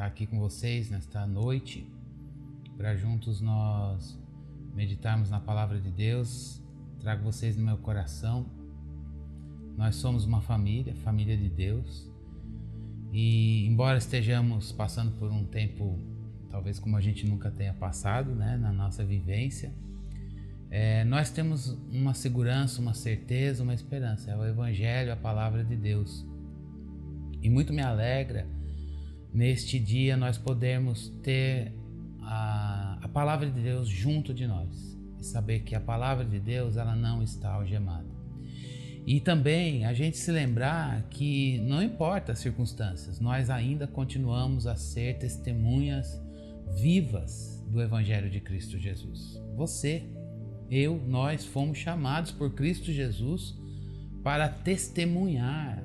estar aqui com vocês nesta noite para juntos nós meditarmos na palavra de Deus. Trago vocês no meu coração. Nós somos uma família, família de Deus. E embora estejamos passando por um tempo talvez como a gente nunca tenha passado, né, na nossa vivência, é, nós temos uma segurança, uma certeza, uma esperança. É o Evangelho, a palavra de Deus. E muito me alegra neste dia nós podermos ter a, a palavra de Deus junto de nós e saber que a palavra de Deus ela não está algemada. E também a gente se lembrar que não importa as circunstâncias, nós ainda continuamos a ser testemunhas vivas do Evangelho de Cristo Jesus. Você, eu, nós fomos chamados por Cristo Jesus para testemunhar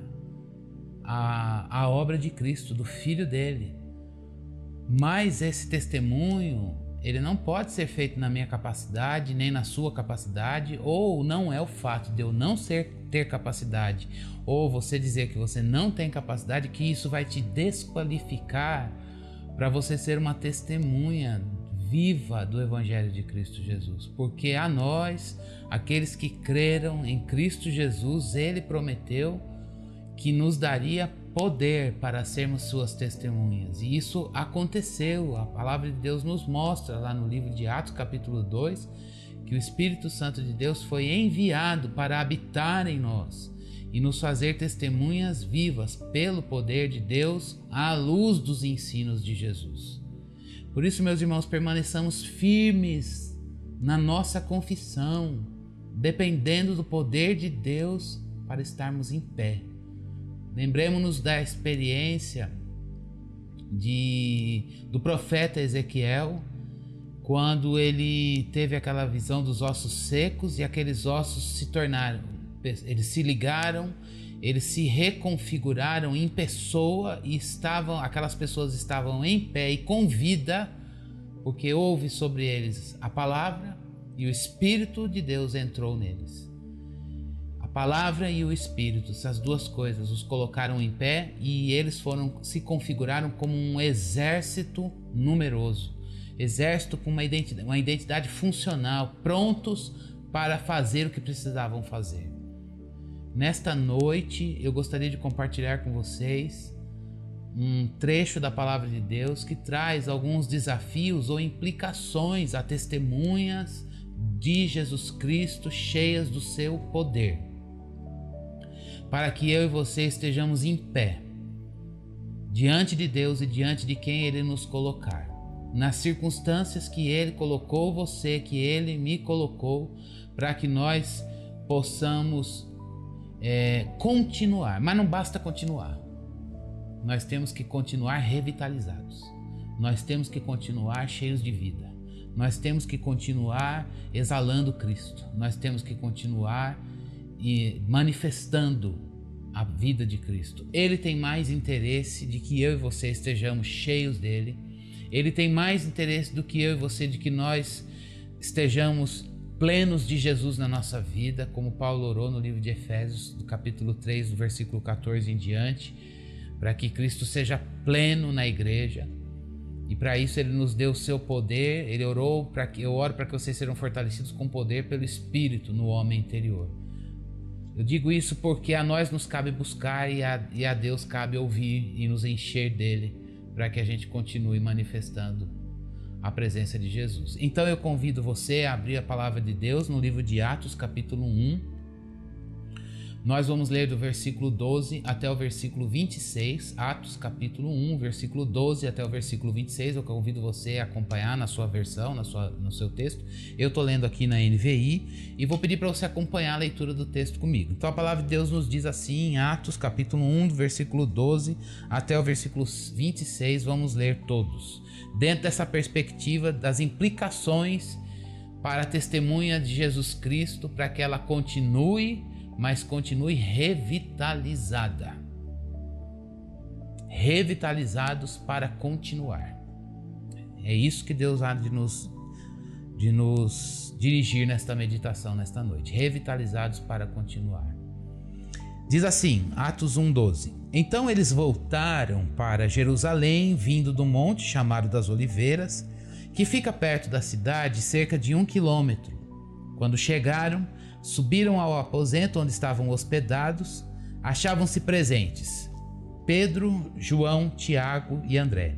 a, a obra de Cristo, do Filho dele. Mas esse testemunho, ele não pode ser feito na minha capacidade, nem na sua capacidade, ou não é o fato de eu não ser, ter capacidade, ou você dizer que você não tem capacidade, que isso vai te desqualificar para você ser uma testemunha viva do Evangelho de Cristo Jesus. Porque a nós, aqueles que creram em Cristo Jesus, Ele prometeu que nos daria poder para sermos suas testemunhas. E isso aconteceu. A palavra de Deus nos mostra lá no livro de Atos, capítulo 2, que o Espírito Santo de Deus foi enviado para habitar em nós e nos fazer testemunhas vivas pelo poder de Deus à luz dos ensinos de Jesus. Por isso, meus irmãos, permaneçamos firmes na nossa confissão, dependendo do poder de Deus para estarmos em pé. Lembremos-nos da experiência de, do profeta Ezequiel, quando ele teve aquela visão dos ossos secos e aqueles ossos se tornaram, eles se ligaram, eles se reconfiguraram em pessoa e estavam, aquelas pessoas estavam em pé e com vida, porque houve sobre eles a palavra e o Espírito de Deus entrou neles. Palavra e o Espírito, essas duas coisas, os colocaram em pé e eles foram se configuraram como um exército numeroso, exército com uma identidade, uma identidade funcional, prontos para fazer o que precisavam fazer. Nesta noite eu gostaria de compartilhar com vocês um trecho da palavra de Deus que traz alguns desafios ou implicações a testemunhas de Jesus Cristo cheias do seu poder. Para que eu e você estejamos em pé diante de Deus e diante de quem Ele nos colocar, nas circunstâncias que Ele colocou você, que Ele me colocou, para que nós possamos é, continuar, mas não basta continuar. Nós temos que continuar revitalizados. Nós temos que continuar cheios de vida. Nós temos que continuar exalando Cristo. Nós temos que continuar e manifestando a vida de Cristo. Ele tem mais interesse de que eu e você estejamos cheios dele. Ele tem mais interesse do que eu e você de que nós estejamos plenos de Jesus na nossa vida, como Paulo orou no livro de Efésios, do capítulo 3, do versículo 14 em diante, para que Cristo seja pleno na igreja. E para isso ele nos deu o seu poder, ele orou para que eu oro para que vocês sejam fortalecidos com poder pelo espírito no homem interior. Eu digo isso porque a nós nos cabe buscar e a, e a Deus cabe ouvir e nos encher dele, para que a gente continue manifestando a presença de Jesus. Então eu convido você a abrir a palavra de Deus no livro de Atos, capítulo 1. Nós vamos ler do versículo 12 até o versículo 26, Atos capítulo 1, versículo 12 até o versículo 26. Eu convido você a acompanhar na sua versão, na sua, no seu texto. Eu estou lendo aqui na NVI e vou pedir para você acompanhar a leitura do texto comigo. Então a palavra de Deus nos diz assim em Atos capítulo 1, versículo 12 até o versículo 26. Vamos ler todos. Dentro dessa perspectiva das implicações para a testemunha de Jesus Cristo, para que ela continue mas continue revitalizada. Revitalizados para continuar. É isso que Deus há de nos, de nos dirigir nesta meditação, nesta noite. Revitalizados para continuar. Diz assim, Atos 1:12. Então eles voltaram para Jerusalém, vindo do monte chamado das Oliveiras, que fica perto da cidade, cerca de um quilômetro. Quando chegaram, subiram ao aposento onde estavam hospedados, achavam-se presentes Pedro, João, Tiago e André,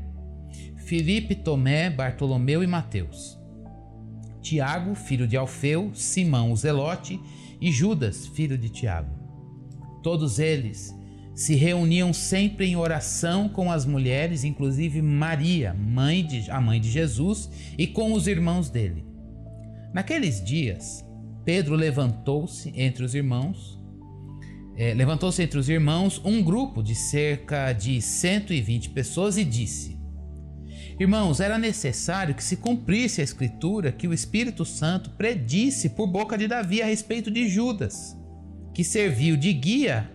Filipe, Tomé, Bartolomeu e Mateus, Tiago, filho de Alfeu, Simão o Zelote e Judas, filho de Tiago. Todos eles se reuniam sempre em oração com as mulheres, inclusive Maria, mãe de, a mãe de Jesus, e com os irmãos dele. Naqueles dias, Pedro levantou-se entre os irmãos, é, levantou-se entre os irmãos um grupo de cerca de 120 pessoas e disse: Irmãos, era necessário que se cumprisse a escritura que o Espírito Santo predisse por boca de Davi a respeito de Judas, que serviu de guia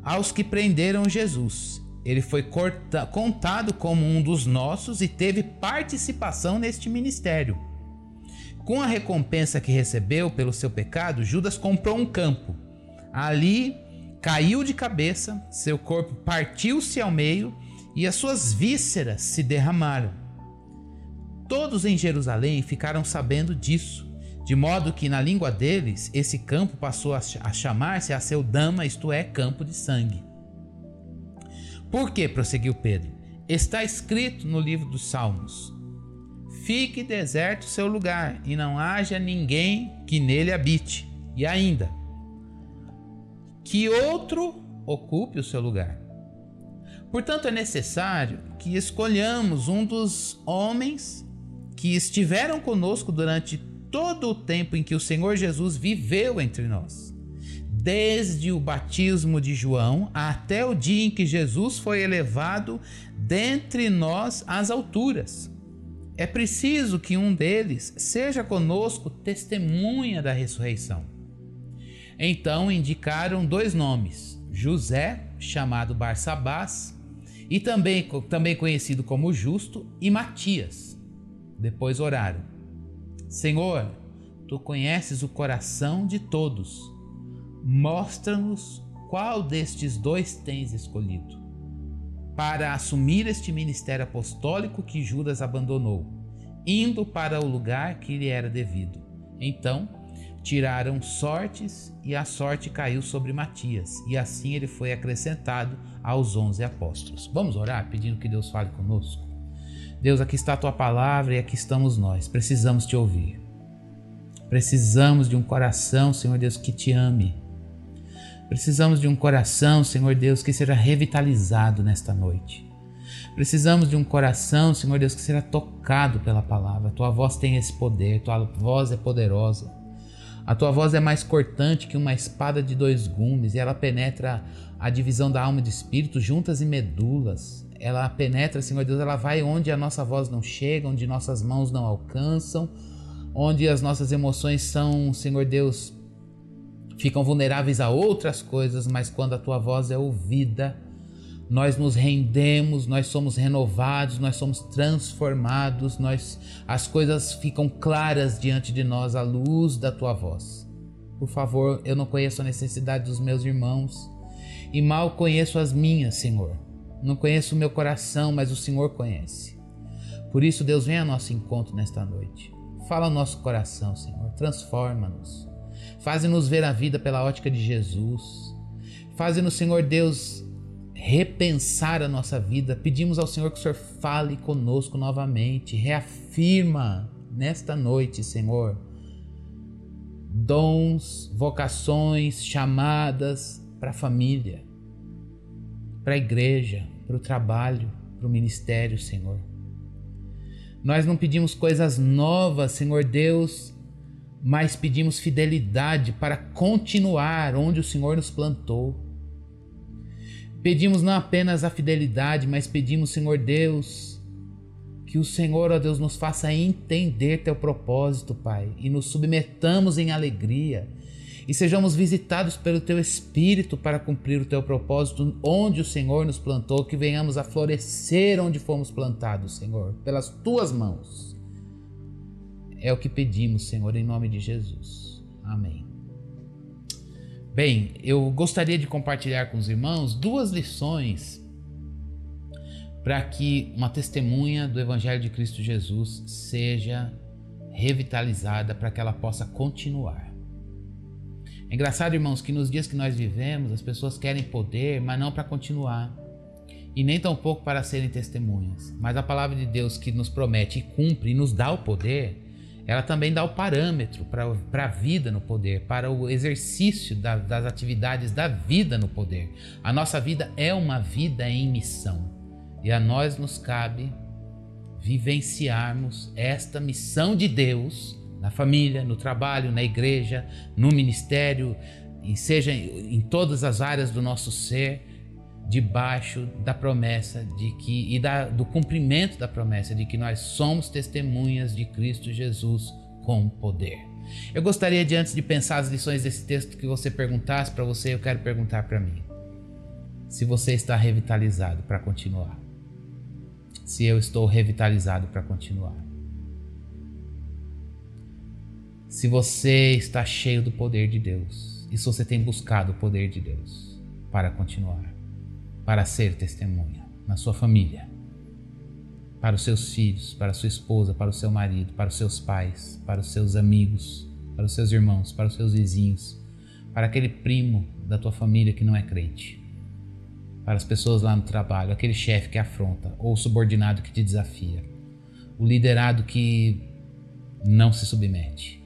aos que prenderam Jesus. Ele foi corta, contado como um dos nossos e teve participação neste ministério. Com a recompensa que recebeu pelo seu pecado, Judas comprou um campo. Ali caiu de cabeça, seu corpo partiu-se ao meio e as suas vísceras se derramaram. Todos em Jerusalém ficaram sabendo disso, de modo que na língua deles esse campo passou a chamar-se a seu dama, isto é, campo de sangue. Por que? prosseguiu Pedro. Está escrito no livro dos Salmos: Fique deserto seu lugar, e não haja ninguém que nele habite. E ainda, que outro ocupe o seu lugar. Portanto, é necessário que escolhamos um dos homens que estiveram conosco durante todo o tempo em que o Senhor Jesus viveu entre nós. Desde o batismo de João até o dia em que Jesus foi elevado dentre nós às alturas. É preciso que um deles seja conosco testemunha da ressurreição. Então indicaram dois nomes: José, chamado Barsabás, e também, também conhecido como Justo, e Matias. Depois oraram: Senhor, tu conheces o coração de todos. Mostra-nos qual destes dois tens escolhido para assumir este ministério apostólico que Judas abandonou, indo para o lugar que lhe era devido. Então, tiraram sortes e a sorte caiu sobre Matias, e assim ele foi acrescentado aos onze apóstolos. Vamos orar pedindo que Deus fale conosco? Deus, aqui está a tua palavra e aqui estamos nós. Precisamos te ouvir. Precisamos de um coração, Senhor Deus, que te ame. Precisamos de um coração, Senhor Deus, que seja revitalizado nesta noite. Precisamos de um coração, Senhor Deus, que seja tocado pela palavra. Tua voz tem esse poder, tua voz é poderosa. A tua voz é mais cortante que uma espada de dois gumes e ela penetra a divisão da alma e do espírito, juntas e medulas. Ela penetra, Senhor Deus, ela vai onde a nossa voz não chega, onde nossas mãos não alcançam, onde as nossas emoções são, Senhor Deus, ficam vulneráveis a outras coisas, mas quando a tua voz é ouvida, nós nos rendemos, nós somos renovados, nós somos transformados, nós as coisas ficam claras diante de nós à luz da tua voz. Por favor, eu não conheço a necessidade dos meus irmãos e mal conheço as minhas, Senhor. Não conheço o meu coração, mas o Senhor conhece. Por isso, Deus, vem ao nosso encontro nesta noite. Fala ao nosso coração, Senhor. Transforma-nos. Faze-nos ver a vida pela ótica de Jesus. Faze-nos, Senhor Deus, repensar a nossa vida. Pedimos ao Senhor que o Senhor fale conosco novamente, reafirma nesta noite, Senhor, dons, vocações, chamadas para a família, para a igreja, para o trabalho, para o ministério, Senhor. Nós não pedimos coisas novas, Senhor Deus, mas pedimos fidelidade para continuar onde o Senhor nos plantou. Pedimos não apenas a fidelidade, mas pedimos, Senhor Deus, que o Senhor, ó Deus, nos faça entender teu propósito, Pai, e nos submetamos em alegria e sejamos visitados pelo teu Espírito para cumprir o teu propósito onde o Senhor nos plantou, que venhamos a florescer onde fomos plantados, Senhor, pelas tuas mãos. É o que pedimos, Senhor, em nome de Jesus. Amém. Bem, eu gostaria de compartilhar com os irmãos duas lições para que uma testemunha do Evangelho de Cristo Jesus seja revitalizada, para que ela possa continuar. É engraçado, irmãos, que nos dias que nós vivemos, as pessoas querem poder, mas não para continuar. E nem tampouco para serem testemunhas. Mas a palavra de Deus que nos promete e cumpre e nos dá o poder, ela também dá o parâmetro para a vida no poder, para o exercício da, das atividades da vida no poder. A nossa vida é uma vida em missão e a nós nos cabe vivenciarmos esta missão de Deus na família, no trabalho, na igreja, no ministério, e seja em todas as áreas do nosso ser, debaixo da promessa de que e da, do cumprimento da promessa de que nós somos testemunhas de Cristo Jesus com poder. Eu gostaria de antes de pensar as lições desse texto que você perguntasse para você, eu quero perguntar para mim. Se você está revitalizado para continuar. Se eu estou revitalizado para continuar. Se você está cheio do poder de Deus e se você tem buscado o poder de Deus para continuar para ser testemunha na sua família, para os seus filhos, para a sua esposa, para o seu marido, para os seus pais, para os seus amigos, para os seus irmãos, para os seus vizinhos, para aquele primo da tua família que não é crente, para as pessoas lá no trabalho, aquele chefe que afronta, ou o subordinado que te desafia, o liderado que não se submete.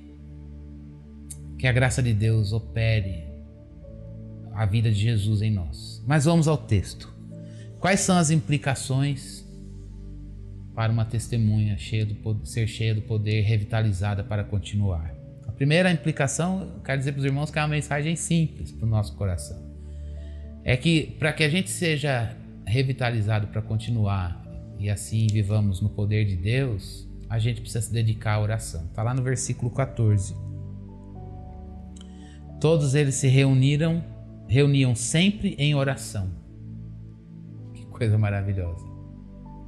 Que a graça de Deus opere a vida de Jesus em nós. Mas vamos ao texto. Quais são as implicações para uma testemunha cheia do ser cheia do poder, revitalizada para continuar? A primeira implicação, eu quero dizer para os irmãos que é uma mensagem simples para o nosso coração. É que para que a gente seja revitalizado para continuar e assim vivamos no poder de Deus, a gente precisa se dedicar à oração. Está lá no versículo 14. Todos eles se reuniram reuniam sempre em oração. Que coisa maravilhosa.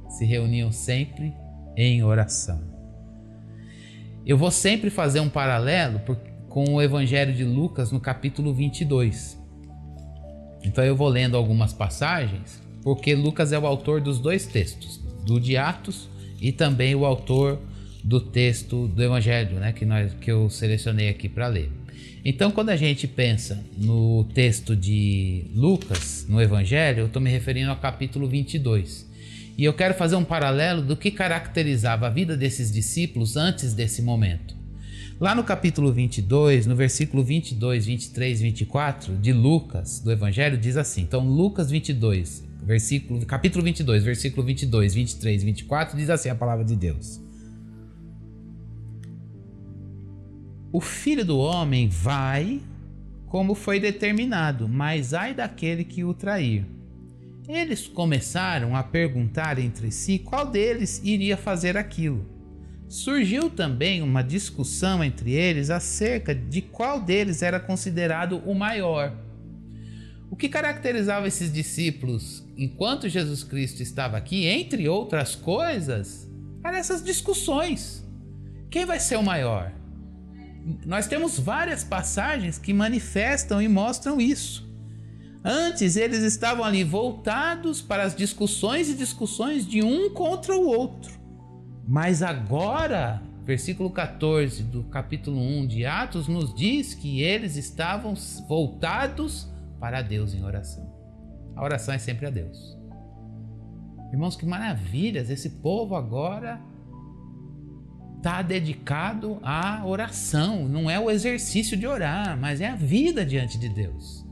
Se reuniam sempre em oração. Eu vou sempre fazer um paralelo com o Evangelho de Lucas no capítulo 22. Então eu vou lendo algumas passagens, porque Lucas é o autor dos dois textos, do de Atos e também o autor do texto do Evangelho, né, que, nós, que eu selecionei aqui para ler. Então, quando a gente pensa no texto de Lucas, no Evangelho, eu estou me referindo ao capítulo 22. E eu quero fazer um paralelo do que caracterizava a vida desses discípulos antes desse momento. Lá no capítulo 22, no versículo 22, 23, 24 de Lucas, do Evangelho, diz assim. Então, Lucas 22, versículo, capítulo 22, versículo 22, 23, 24, diz assim a palavra de Deus. O filho do homem vai como foi determinado, mas ai daquele que o trair. Eles começaram a perguntar entre si qual deles iria fazer aquilo. Surgiu também uma discussão entre eles acerca de qual deles era considerado o maior. O que caracterizava esses discípulos enquanto Jesus Cristo estava aqui, entre outras coisas, eram essas discussões. Quem vai ser o maior? Nós temos várias passagens que manifestam e mostram isso. Antes eles estavam ali voltados para as discussões e discussões de um contra o outro. Mas agora, versículo 14 do capítulo 1 de Atos nos diz que eles estavam voltados para Deus em oração. A oração é sempre a Deus. Irmãos, que maravilhas! Esse povo agora está dedicado à oração. Não é o exercício de orar, mas é a vida diante de Deus.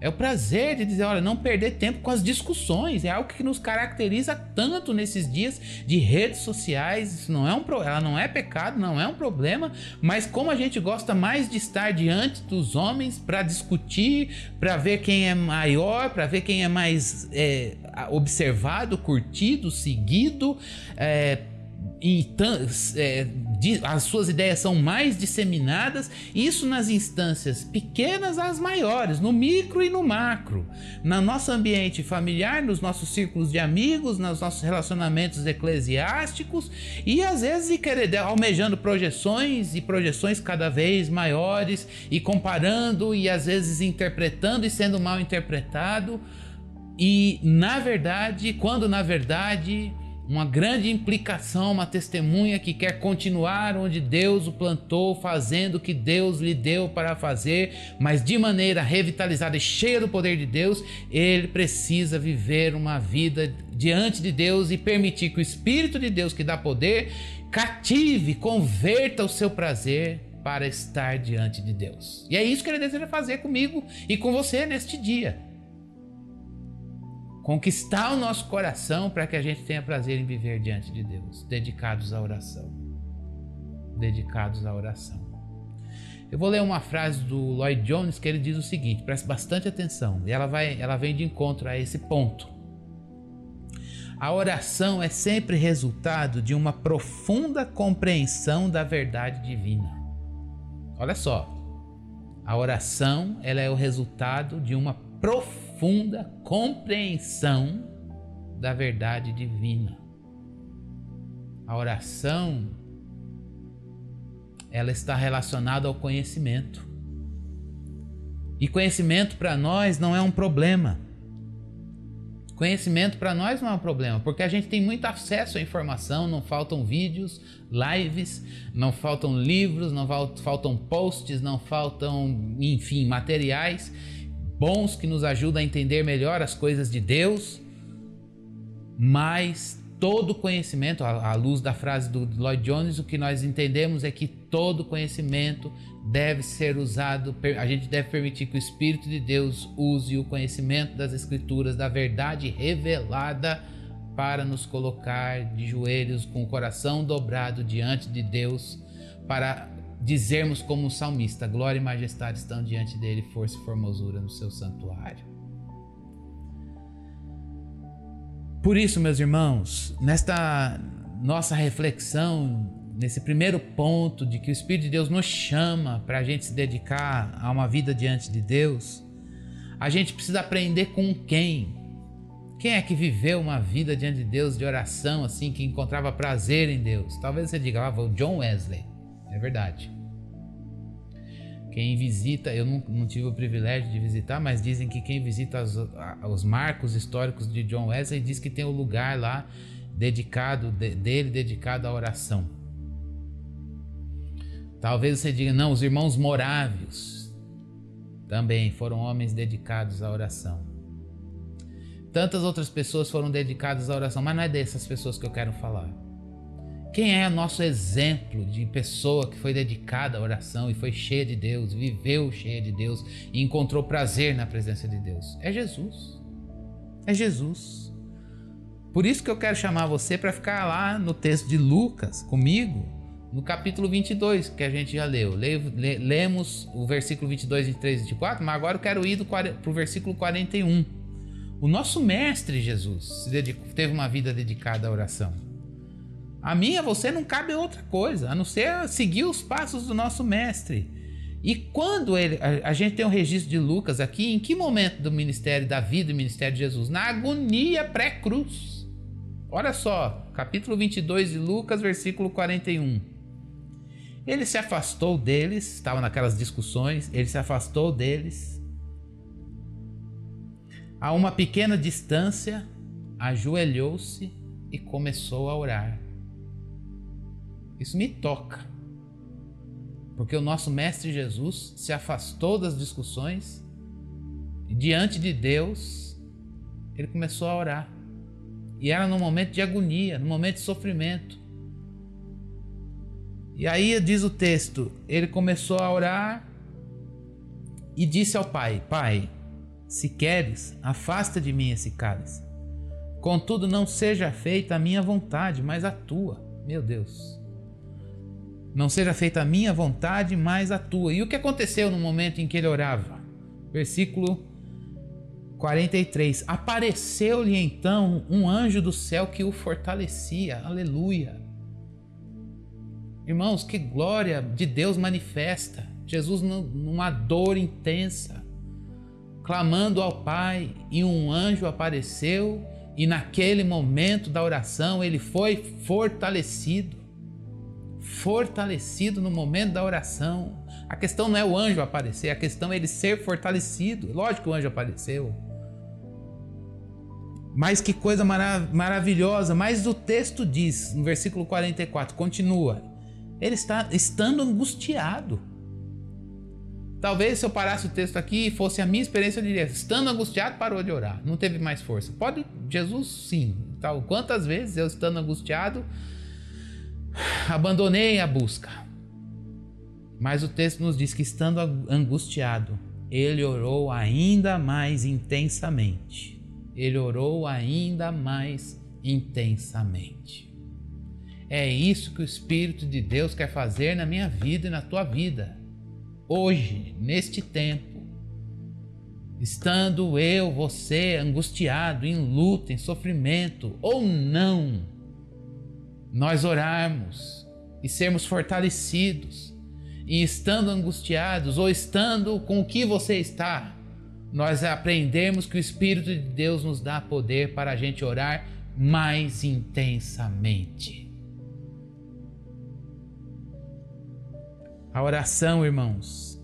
É o prazer de dizer, olha, não perder tempo com as discussões. É algo que nos caracteriza tanto nesses dias de redes sociais. Isso não é um ela não é pecado, não é um problema, mas como a gente gosta mais de estar diante dos homens para discutir, para ver quem é maior, para ver quem é mais é, observado, curtido, seguido, é, e é, as suas ideias são mais disseminadas, isso nas instâncias pequenas às maiores, no micro e no macro, no nosso ambiente familiar, nos nossos círculos de amigos, nos nossos relacionamentos eclesiásticos e às vezes querer almejando projeções e projeções cada vez maiores e comparando e às vezes interpretando e sendo mal interpretado. E na verdade, quando na verdade uma grande implicação, uma testemunha que quer continuar onde Deus o plantou, fazendo o que Deus lhe deu para fazer, mas de maneira revitalizada e cheia do poder de Deus, ele precisa viver uma vida diante de Deus e permitir que o Espírito de Deus que dá poder cative, converta o seu prazer para estar diante de Deus. E é isso que ele deseja fazer comigo e com você neste dia conquistar o nosso coração para que a gente tenha prazer em viver diante de Deus, dedicados à oração. Dedicados à oração. Eu vou ler uma frase do Lloyd Jones que ele diz o seguinte, preste bastante atenção, e ela vai, ela vem de encontro a esse ponto. A oração é sempre resultado de uma profunda compreensão da verdade divina. Olha só, a oração ela é o resultado de uma profunda compreensão da verdade divina. A oração ela está relacionada ao conhecimento. E conhecimento para nós não é um problema. Conhecimento para nós não é um problema, porque a gente tem muito acesso à informação, não faltam vídeos, lives, não faltam livros, não faltam posts, não faltam, enfim, materiais bons que nos ajudam a entender melhor as coisas de Deus, mas todo conhecimento, à luz da frase do Lloyd Jones, o que nós entendemos é que todo conhecimento deve ser usado, a gente deve permitir que o Espírito de Deus use o conhecimento das Escrituras, da verdade revelada, para nos colocar de joelhos com o coração dobrado diante de Deus, para dizermos como o salmista: glória e majestade estão diante dele, força e formosura no seu santuário. Por isso, meus irmãos, nesta nossa reflexão, nesse primeiro ponto de que o Espírito de Deus nos chama para a gente se dedicar a uma vida diante de Deus, a gente precisa aprender com quem. Quem é que viveu uma vida diante de Deus de oração, assim, que encontrava prazer em Deus? Talvez você diga, ah, o John Wesley. É verdade. Quem visita, eu não, não, tive o privilégio de visitar, mas dizem que quem visita os, os marcos históricos de John Wesley diz que tem um lugar lá dedicado de, dele, dedicado à oração. Talvez você diga, não, os irmãos morávios também foram homens dedicados à oração. Tantas outras pessoas foram dedicadas à oração, mas não é dessas pessoas que eu quero falar. Quem é nosso exemplo de pessoa que foi dedicada à oração e foi cheia de Deus, viveu cheia de Deus e encontrou prazer na presença de Deus? É Jesus. É Jesus. Por isso que eu quero chamar você para ficar lá no texto de Lucas comigo, no capítulo 22, que a gente já leu. Le, le, lemos o versículo 22, 23 e 24, mas agora eu quero ir para o versículo 41. O nosso mestre Jesus teve uma vida dedicada à oração. A mim e a você não cabe outra coisa, a não ser seguir os passos do nosso mestre. E quando ele, a, a, gente tem um registro de Lucas aqui, em que momento do ministério da vida do ministério de Jesus? Na agonia pré-cruz. Olha só, capítulo 22 de Lucas, versículo 41. Ele se afastou deles, estava naquelas discussões, ele se afastou deles. A uma pequena distância, ajoelhou-se e começou a orar. Isso me toca. Porque o nosso Mestre Jesus se afastou das discussões e diante de Deus ele começou a orar. E era num momento de agonia, num momento de sofrimento. E aí diz o texto: ele começou a orar e disse ao pai: Pai, se queres, afasta de mim esse cálice. Contudo, não seja feita a minha vontade, mas a tua. Meu Deus. Não seja feita a minha vontade, mas a tua. E o que aconteceu no momento em que ele orava? Versículo 43. Apareceu-lhe então um anjo do céu que o fortalecia. Aleluia. Irmãos, que glória de Deus manifesta. Jesus numa dor intensa, clamando ao Pai, e um anjo apareceu, e naquele momento da oração ele foi fortalecido. Fortalecido no momento da oração. A questão não é o anjo aparecer, a questão é ele ser fortalecido. Lógico que o anjo apareceu. Mas que coisa marav maravilhosa. Mas o texto diz, no versículo 44, continua: Ele está estando angustiado. Talvez se eu parasse o texto aqui e fosse a minha experiência, eu diria: estando angustiado, parou de orar, não teve mais força. Pode, Jesus, sim. Tal, quantas vezes eu estando angustiado, abandonei a busca. Mas o texto nos diz que estando angustiado, ele orou ainda mais intensamente ele orou ainda mais intensamente. É isso que o Espírito de Deus quer fazer na minha vida e na tua vida. Hoje, neste tempo, estando eu, você angustiado, em luta, em sofrimento ou não, nós orarmos e sermos fortalecidos, e estando angustiados ou estando com o que você está, nós aprendemos que o Espírito de Deus nos dá poder para a gente orar mais intensamente. A oração, irmãos,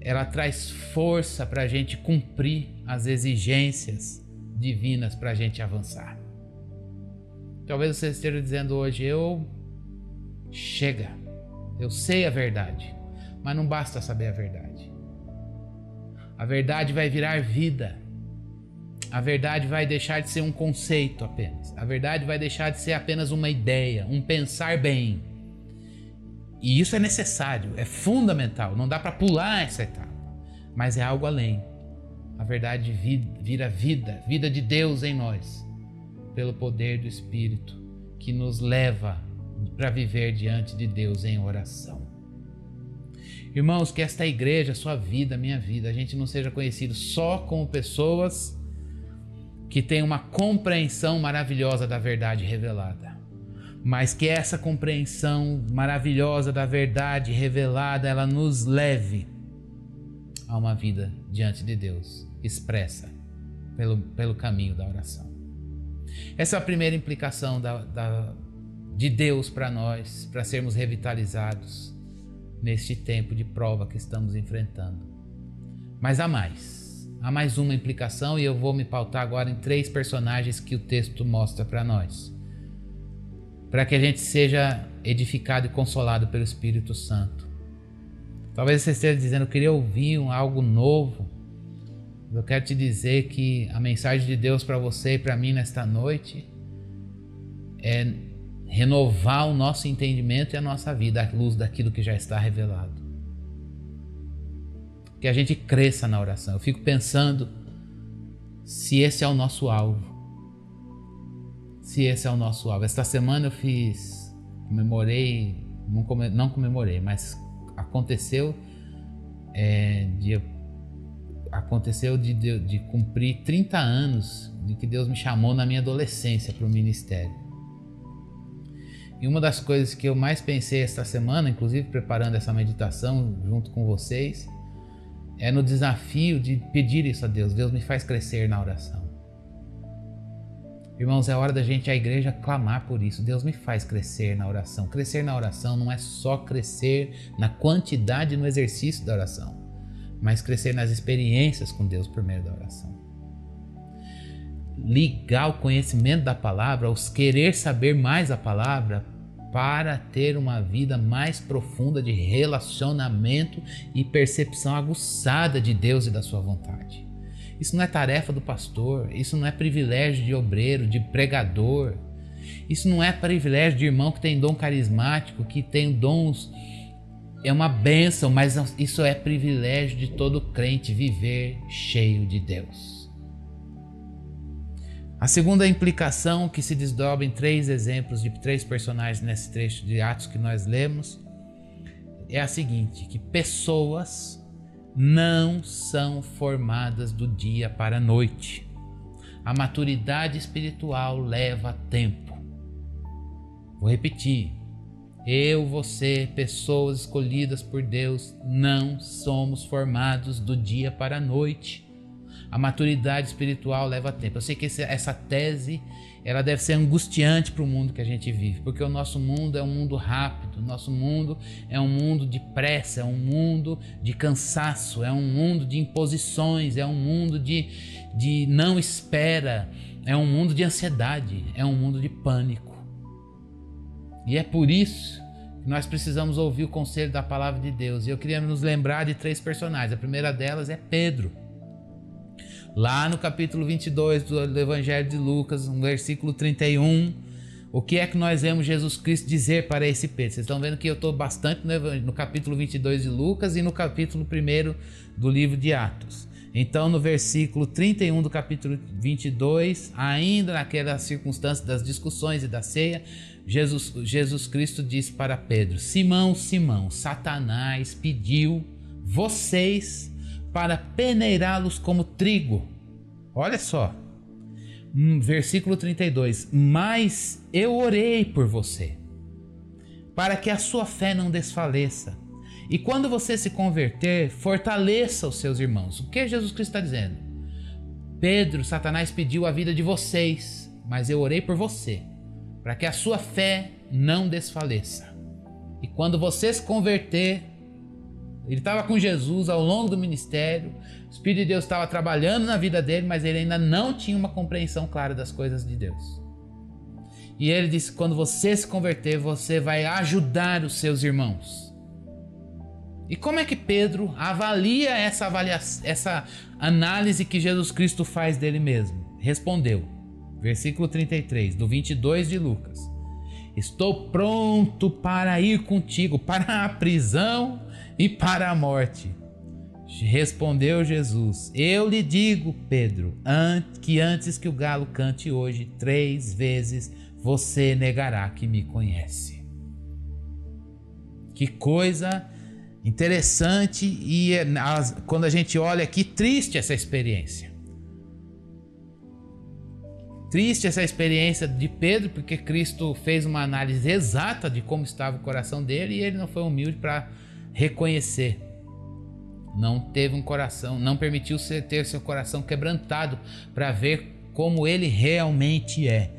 ela traz força para a gente cumprir as exigências divinas para a gente avançar. Talvez você esteja dizendo hoje: eu chega, eu sei a verdade, mas não basta saber a verdade. A verdade vai virar vida. A verdade vai deixar de ser um conceito apenas. A verdade vai deixar de ser apenas uma ideia, um pensar bem. E isso é necessário, é fundamental. Não dá para pular essa etapa. Mas é algo além. A verdade vira vida, vida de Deus em nós, pelo poder do Espírito que nos leva para viver diante de Deus em oração. Irmãos, que esta igreja, sua vida, minha vida, a gente não seja conhecido só como pessoas que têm uma compreensão maravilhosa da verdade revelada, mas que essa compreensão maravilhosa da verdade revelada, ela nos leve a uma vida diante de Deus, expressa pelo, pelo caminho da oração. Essa é a primeira implicação da, da de Deus para nós, para sermos revitalizados neste tempo de prova que estamos enfrentando. Mas há mais. Há mais uma implicação e eu vou me pautar agora em três personagens que o texto mostra para nós. Para que a gente seja edificado e consolado pelo Espírito Santo. Talvez você esteja dizendo, eu queria ouvir algo novo. Eu quero te dizer que a mensagem de Deus para você e para mim nesta noite é renovar o nosso entendimento e a nossa vida à luz daquilo que já está revelado. Que a gente cresça na oração. Eu fico pensando se esse é o nosso alvo. Se esse é o nosso alvo. Esta semana eu fiz, comemorei, não comemorei, mas aconteceu é, de, aconteceu de, de, de cumprir 30 anos de que Deus me chamou na minha adolescência para o ministério. E uma das coisas que eu mais pensei esta semana, inclusive preparando essa meditação junto com vocês, é no desafio de pedir isso a Deus. Deus me faz crescer na oração. Irmãos, é hora da gente, a igreja, clamar por isso. Deus me faz crescer na oração. Crescer na oração não é só crescer na quantidade no exercício da oração, mas crescer nas experiências com Deus por meio da oração. Ligar o conhecimento da palavra, os querer saber mais a palavra, para ter uma vida mais profunda de relacionamento e percepção aguçada de Deus e da sua vontade. Isso não é tarefa do pastor, isso não é privilégio de obreiro, de pregador. Isso não é privilégio de irmão que tem dom carismático, que tem dons. É uma bênção, mas isso é privilégio de todo crente viver cheio de Deus. A segunda implicação que se desdobra em três exemplos de três personagens nesse trecho de Atos que nós lemos é a seguinte: que pessoas não são formadas do dia para a noite. A maturidade espiritual leva tempo. Vou repetir. Eu, você, pessoas escolhidas por Deus, não somos formados do dia para a noite. A maturidade espiritual leva tempo. Eu sei que essa tese ela deve ser angustiante para o mundo que a gente vive, porque o nosso mundo é um mundo rápido, o nosso mundo é um mundo de pressa, é um mundo de cansaço, é um mundo de imposições, é um mundo de, de não espera, é um mundo de ansiedade, é um mundo de pânico. E é por isso que nós precisamos ouvir o conselho da palavra de Deus. E eu queria nos lembrar de três personagens. A primeira delas é Pedro. Lá no capítulo 22 do Evangelho de Lucas, no versículo 31, o que é que nós vemos Jesus Cristo dizer para esse Pedro? Vocês estão vendo que eu estou bastante no, capítulo 22 de Lucas e no capítulo 1 do livro de Atos. Então, no versículo 31 do capítulo 22, ainda naquela circunstância das discussões e da ceia, Jesus, Jesus Cristo disse para Pedro: Simão, Simão, Satanás pediu vocês para peneirá-los como trigo. Olha só, hum, versículo 32: Mas eu orei por você, para que a sua fé não desfaleça. E quando você se converter, fortaleça os seus irmãos. O que Jesus Cristo está dizendo? Pedro, Satanás pediu a vida de vocês, mas eu orei por você, para que a sua fé não desfaleça. E quando você se converter, ele estava com Jesus ao longo do ministério, o Espírito de Deus estava trabalhando na vida dele, mas ele ainda não tinha uma compreensão clara das coisas de Deus. E ele disse: quando você se converter, você vai ajudar os seus irmãos. E como é que Pedro avalia essa, avaliação, essa análise que Jesus Cristo faz dele mesmo? Respondeu, versículo 33, do 22 de Lucas: Estou pronto para ir contigo para a prisão e para a morte. Respondeu Jesus: Eu lhe digo, Pedro, que antes que o galo cante hoje, três vezes você negará que me conhece. Que coisa interessante e é, quando a gente olha aqui, triste essa experiência. Triste essa experiência de Pedro, porque Cristo fez uma análise exata de como estava o coração dele e ele não foi humilde para reconhecer. Não teve um coração, não permitiu ter seu coração quebrantado para ver como ele realmente é.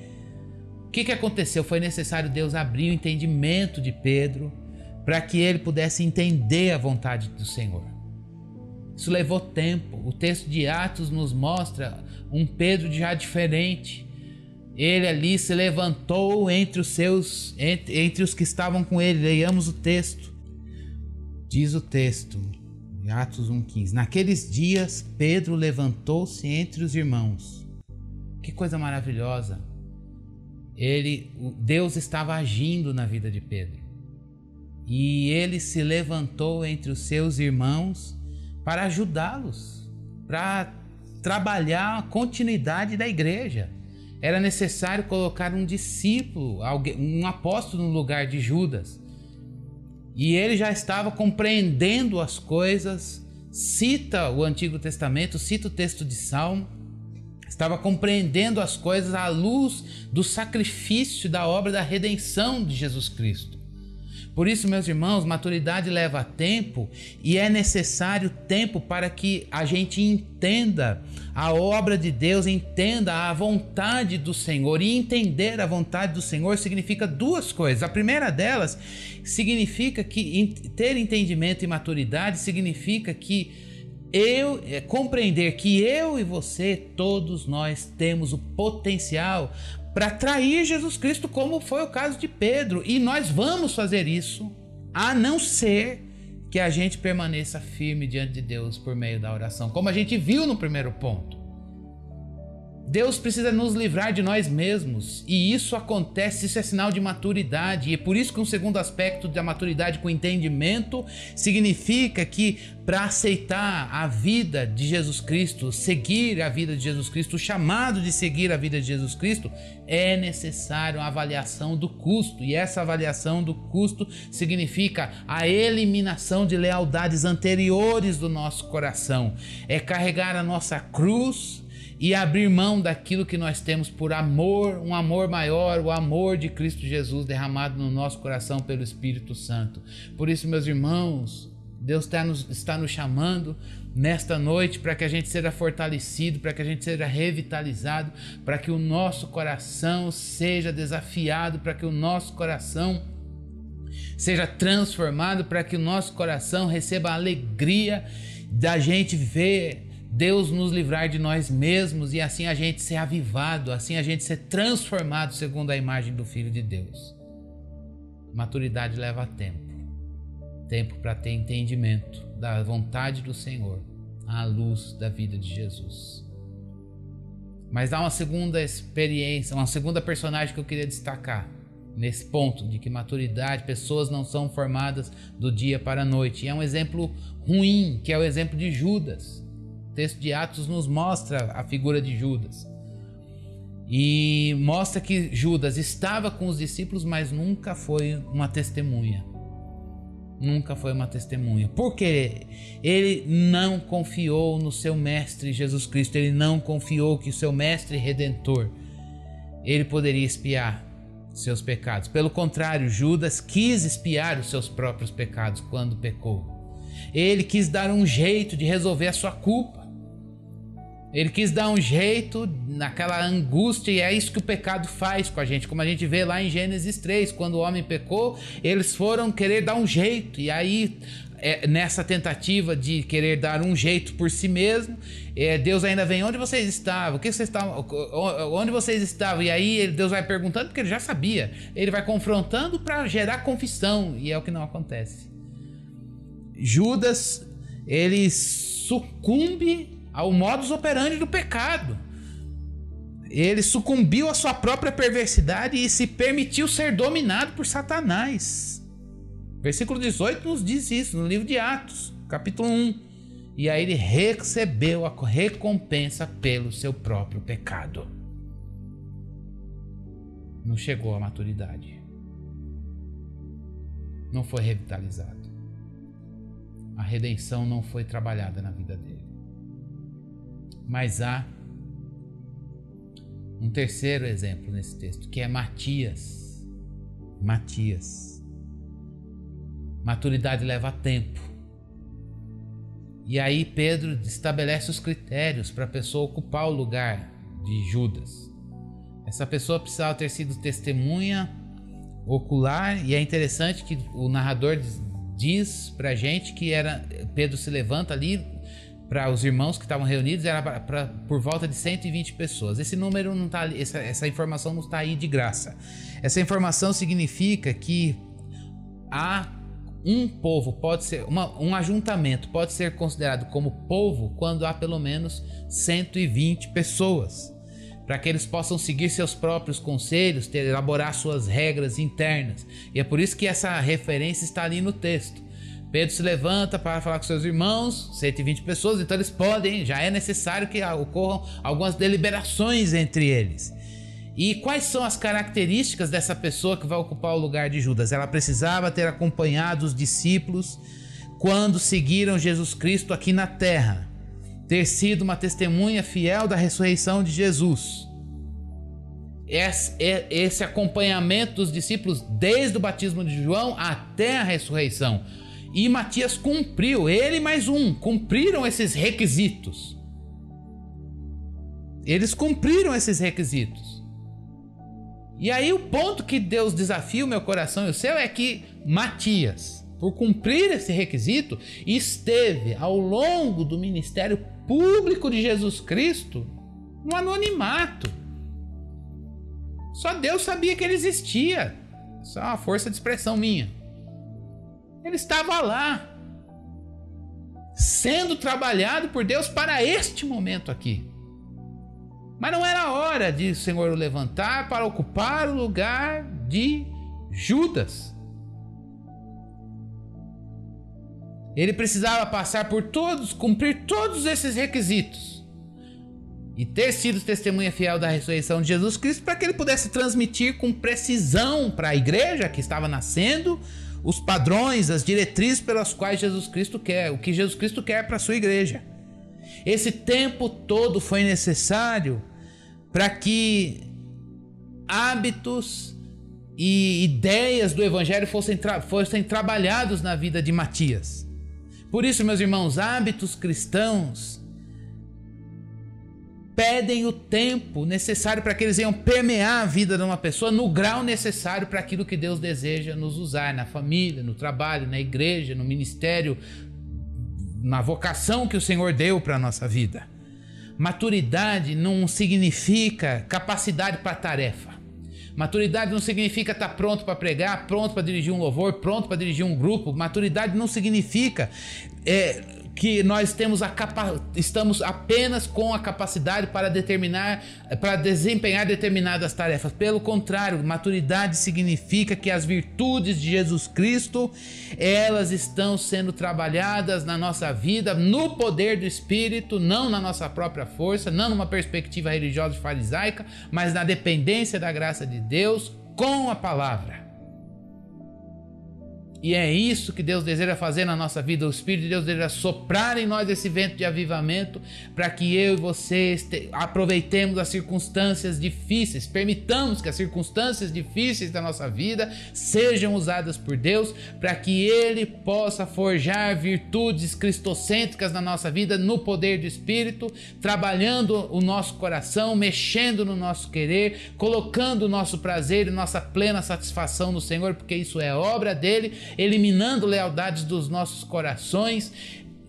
O que, que aconteceu? Foi necessário Deus abrir o entendimento de Pedro para que ele pudesse entender a vontade do Senhor. Isso levou tempo. O texto de Atos nos mostra um Pedro já diferente. Ele ali se levantou entre os seus, entre, entre os que estavam com ele. Leiamos o texto. Diz o texto, Atos 1,15: Naqueles dias, Pedro levantou-se entre os irmãos. Que coisa maravilhosa! Ele, Deus estava agindo na vida de Pedro. E ele se levantou entre os seus irmãos para ajudá-los, para trabalhar a continuidade da igreja. Era necessário colocar um discípulo, um apóstolo no lugar de Judas. E ele já estava compreendendo as coisas, cita o Antigo Testamento, cita o texto de Salmo, estava compreendendo as coisas à luz do sacrifício da obra da redenção de Jesus Cristo. Por isso, meus irmãos, maturidade leva tempo e é necessário tempo para que a gente entenda a obra de Deus, entenda a vontade do Senhor. E entender a vontade do Senhor significa duas coisas. A primeira delas significa que ter entendimento e maturidade significa que eu é, compreender que eu e você, todos nós temos o potencial para trair Jesus Cristo, como foi o caso de Pedro. E nós vamos fazer isso, a não ser que a gente permaneça firme diante de Deus por meio da oração, como a gente viu no primeiro ponto. Deus precisa nos livrar de nós mesmos e isso acontece, isso é sinal de maturidade. E é por isso que um segundo aspecto da maturidade com entendimento significa que para aceitar a vida de Jesus Cristo, seguir a vida de Jesus Cristo, o chamado de seguir a vida de Jesus Cristo, é necessário a avaliação do custo. E essa avaliação do custo significa a eliminação de lealdades anteriores do nosso coração. É carregar a nossa cruz e abrir mão daquilo que nós temos por amor, um amor maior, o amor de Cristo Jesus derramado no nosso coração pelo Espírito Santo. Por isso, meus irmãos, Deus está nos, está nos chamando nesta noite para que a gente seja fortalecido, para que a gente seja revitalizado, para que o nosso coração seja desafiado, para que o nosso coração seja transformado, para que o nosso coração receba a alegria da gente ver Deus nos livrar de nós mesmos e assim a gente ser avivado, assim a gente ser transformado segundo a imagem do Filho de Deus. Maturidade leva tempo. Tempo para ter entendimento da vontade do Senhor à luz da vida de Jesus. Mas há uma segunda experiência, uma segunda personagem que eu queria destacar nesse ponto de que maturidade, pessoas não são formadas do dia para a noite. E é um exemplo ruim, que é o exemplo de Judas. Texto de Atos nos mostra a figura de Judas. E mostra que Judas estava com os discípulos, mas nunca foi uma testemunha. Nunca foi uma testemunha. Porque ele não confiou no seu mestre Jesus Cristo, ele não confiou que o seu mestre redentor ele poderia espiar seus pecados. Pelo contrário, Judas quis espiar os seus próprios pecados quando pecou. Ele quis dar um jeito de resolver a sua culpa. Ele quis dar um jeito naquela angústia, e é isso que o pecado faz com a gente. Como a gente vê lá em Gênesis 3, quando o homem pecou, eles foram querer dar um jeito, e aí é, nessa tentativa de querer dar um jeito por si mesmo, é, Deus ainda vem: onde vocês estavam? O que vocês estavam? Onde vocês estavam? E aí Deus vai perguntando porque ele já sabia. Ele vai confrontando para gerar confissão e é o que não acontece. Judas ele sucumbe ao modus operandi do pecado. Ele sucumbiu à sua própria perversidade e se permitiu ser dominado por Satanás. Versículo 18 nos diz isso no livro de Atos, capítulo 1. E aí ele recebeu a recompensa pelo seu próprio pecado. Não chegou à maturidade. Não foi revitalizado a redenção não foi trabalhada na vida dele. Mas há um terceiro exemplo nesse texto, que é Matias. Matias. Maturidade leva tempo. E aí Pedro estabelece os critérios para a pessoa ocupar o lugar de Judas. Essa pessoa precisava ter sido testemunha ocular, e é interessante que o narrador diz pra gente que era Pedro se levanta ali para os irmãos que estavam reunidos era pra, pra, por volta de 120 pessoas. Esse número não tá essa, essa informação não está aí de graça. Essa informação significa que há um povo pode ser uma, um ajuntamento pode ser considerado como povo quando há pelo menos 120 pessoas para que eles possam seguir seus próprios conselhos, ter, elaborar suas regras internas. E é por isso que essa referência está ali no texto. Pedro se levanta para falar com seus irmãos, 120 pessoas, então eles podem, já é necessário que ocorram algumas deliberações entre eles. E quais são as características dessa pessoa que vai ocupar o lugar de Judas? Ela precisava ter acompanhado os discípulos quando seguiram Jesus Cristo aqui na terra ter sido uma testemunha fiel da ressurreição de Jesus. Esse acompanhamento dos discípulos desde o batismo de João até a ressurreição. E Matias cumpriu, ele mais um, cumpriram esses requisitos. Eles cumpriram esses requisitos. E aí o ponto que Deus desafia o meu coração e o seu é que Matias, por cumprir esse requisito, esteve ao longo do ministério público de Jesus Cristo no anonimato. Só Deus sabia que ele existia. Isso é uma força de expressão minha. Ele estava lá, sendo trabalhado por Deus para este momento aqui. Mas não era hora de o Senhor o levantar para ocupar o lugar de Judas. Ele precisava passar por todos, cumprir todos esses requisitos e ter sido testemunha fiel da ressurreição de Jesus Cristo para que ele pudesse transmitir com precisão para a igreja que estava nascendo os padrões, as diretrizes pelas quais Jesus Cristo quer, o que Jesus Cristo quer para a sua igreja. Esse tempo todo foi necessário para que hábitos e ideias do Evangelho fossem, tra fossem trabalhados na vida de Matias. Por isso, meus irmãos, hábitos cristãos pedem o tempo necessário para que eles venham permear a vida de uma pessoa no grau necessário para aquilo que Deus deseja nos usar na família, no trabalho, na igreja, no ministério, na vocação que o Senhor deu para a nossa vida. Maturidade não significa capacidade para tarefa. Maturidade não significa estar pronto para pregar, pronto para dirigir um louvor, pronto para dirigir um grupo. Maturidade não significa é, que nós temos a capa estamos apenas com a capacidade para determinar, para desempenhar determinadas tarefas. Pelo contrário, maturidade significa que as virtudes de Jesus Cristo, elas estão sendo trabalhadas na nossa vida no poder do Espírito, não na nossa própria força, não numa perspectiva religiosa farisaica, mas na dependência da graça de Deus com a palavra. E é isso que Deus deseja fazer na nossa vida. O Espírito de Deus deseja soprar em nós esse vento de avivamento para que eu e você aproveitemos as circunstâncias difíceis, permitamos que as circunstâncias difíceis da nossa vida sejam usadas por Deus para que Ele possa forjar virtudes cristocêntricas na nossa vida no poder do Espírito, trabalhando o nosso coração, mexendo no nosso querer, colocando o nosso prazer e nossa plena satisfação no Senhor, porque isso é obra dele eliminando lealdades dos nossos corações,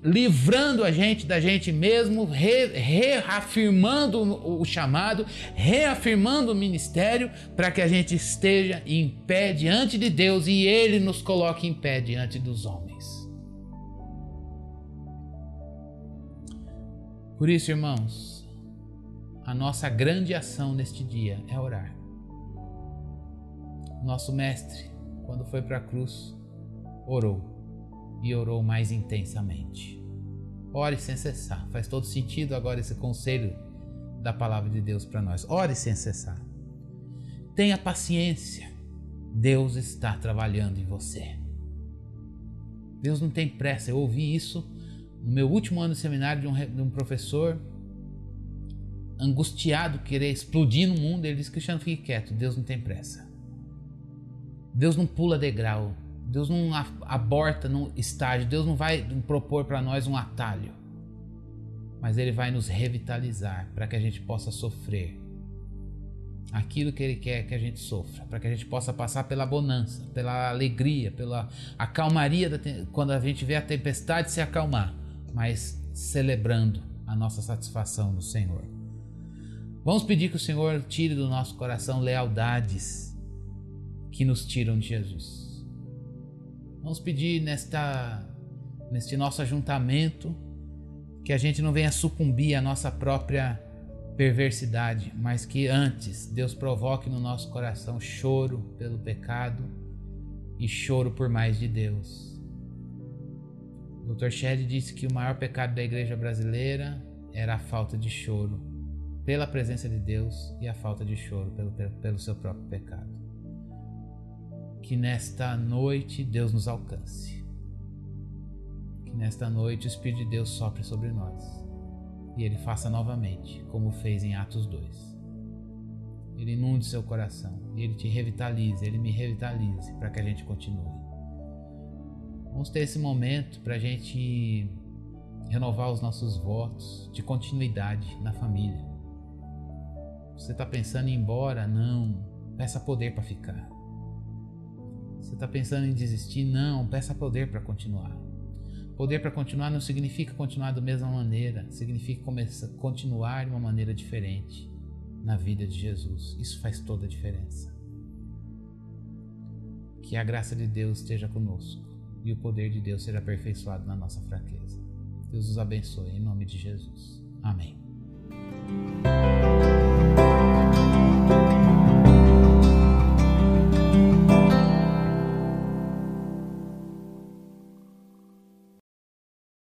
livrando a gente da gente mesmo, re, reafirmando o chamado, reafirmando o ministério, para que a gente esteja em pé diante de Deus e Ele nos coloque em pé diante dos homens. Por isso, irmãos, a nossa grande ação neste dia é orar. Nosso Mestre, quando foi para a cruz, orou e orou mais intensamente. Ore sem cessar. Faz todo sentido agora esse conselho da palavra de Deus para nós. Ore sem cessar. Tenha paciência. Deus está trabalhando em você. Deus não tem pressa. Eu ouvi isso no meu último ano de seminário de um, de um professor angustiado, querer explodir no mundo. Ele disse: Cristiano, fique quieto. Deus não tem pressa. Deus não pula degrau. Deus não aborta no estágio, Deus não vai propor para nós um atalho, mas Ele vai nos revitalizar para que a gente possa sofrer aquilo que Ele quer que a gente sofra, para que a gente possa passar pela bonança, pela alegria, pela a calmaria da, quando a gente vê a tempestade se acalmar, mas celebrando a nossa satisfação no Senhor. Vamos pedir que o Senhor tire do nosso coração lealdades que nos tiram de Jesus. Vamos pedir nesta, neste nosso ajuntamento que a gente não venha sucumbir à nossa própria perversidade, mas que antes Deus provoque no nosso coração choro pelo pecado e choro por mais de Deus. O Dr. Shedd disse que o maior pecado da igreja brasileira era a falta de choro pela presença de Deus e a falta de choro pelo, pelo seu próprio pecado que nesta noite Deus nos alcance. Que nesta noite o Espírito de Deus sopre sobre nós e Ele faça novamente, como fez em Atos 2. Ele inunde seu coração e Ele te revitalize, Ele me revitalize para que a gente continue. Vamos ter esse momento para a gente renovar os nossos votos de continuidade na família. Você está pensando em ir embora? Não. Peça poder para ficar. Você está pensando em desistir? Não, peça poder para continuar. Poder para continuar não significa continuar da mesma maneira, significa começar, continuar de uma maneira diferente na vida de Jesus. Isso faz toda a diferença. Que a graça de Deus esteja conosco e o poder de Deus seja aperfeiçoado na nossa fraqueza. Deus os abençoe em nome de Jesus. Amém.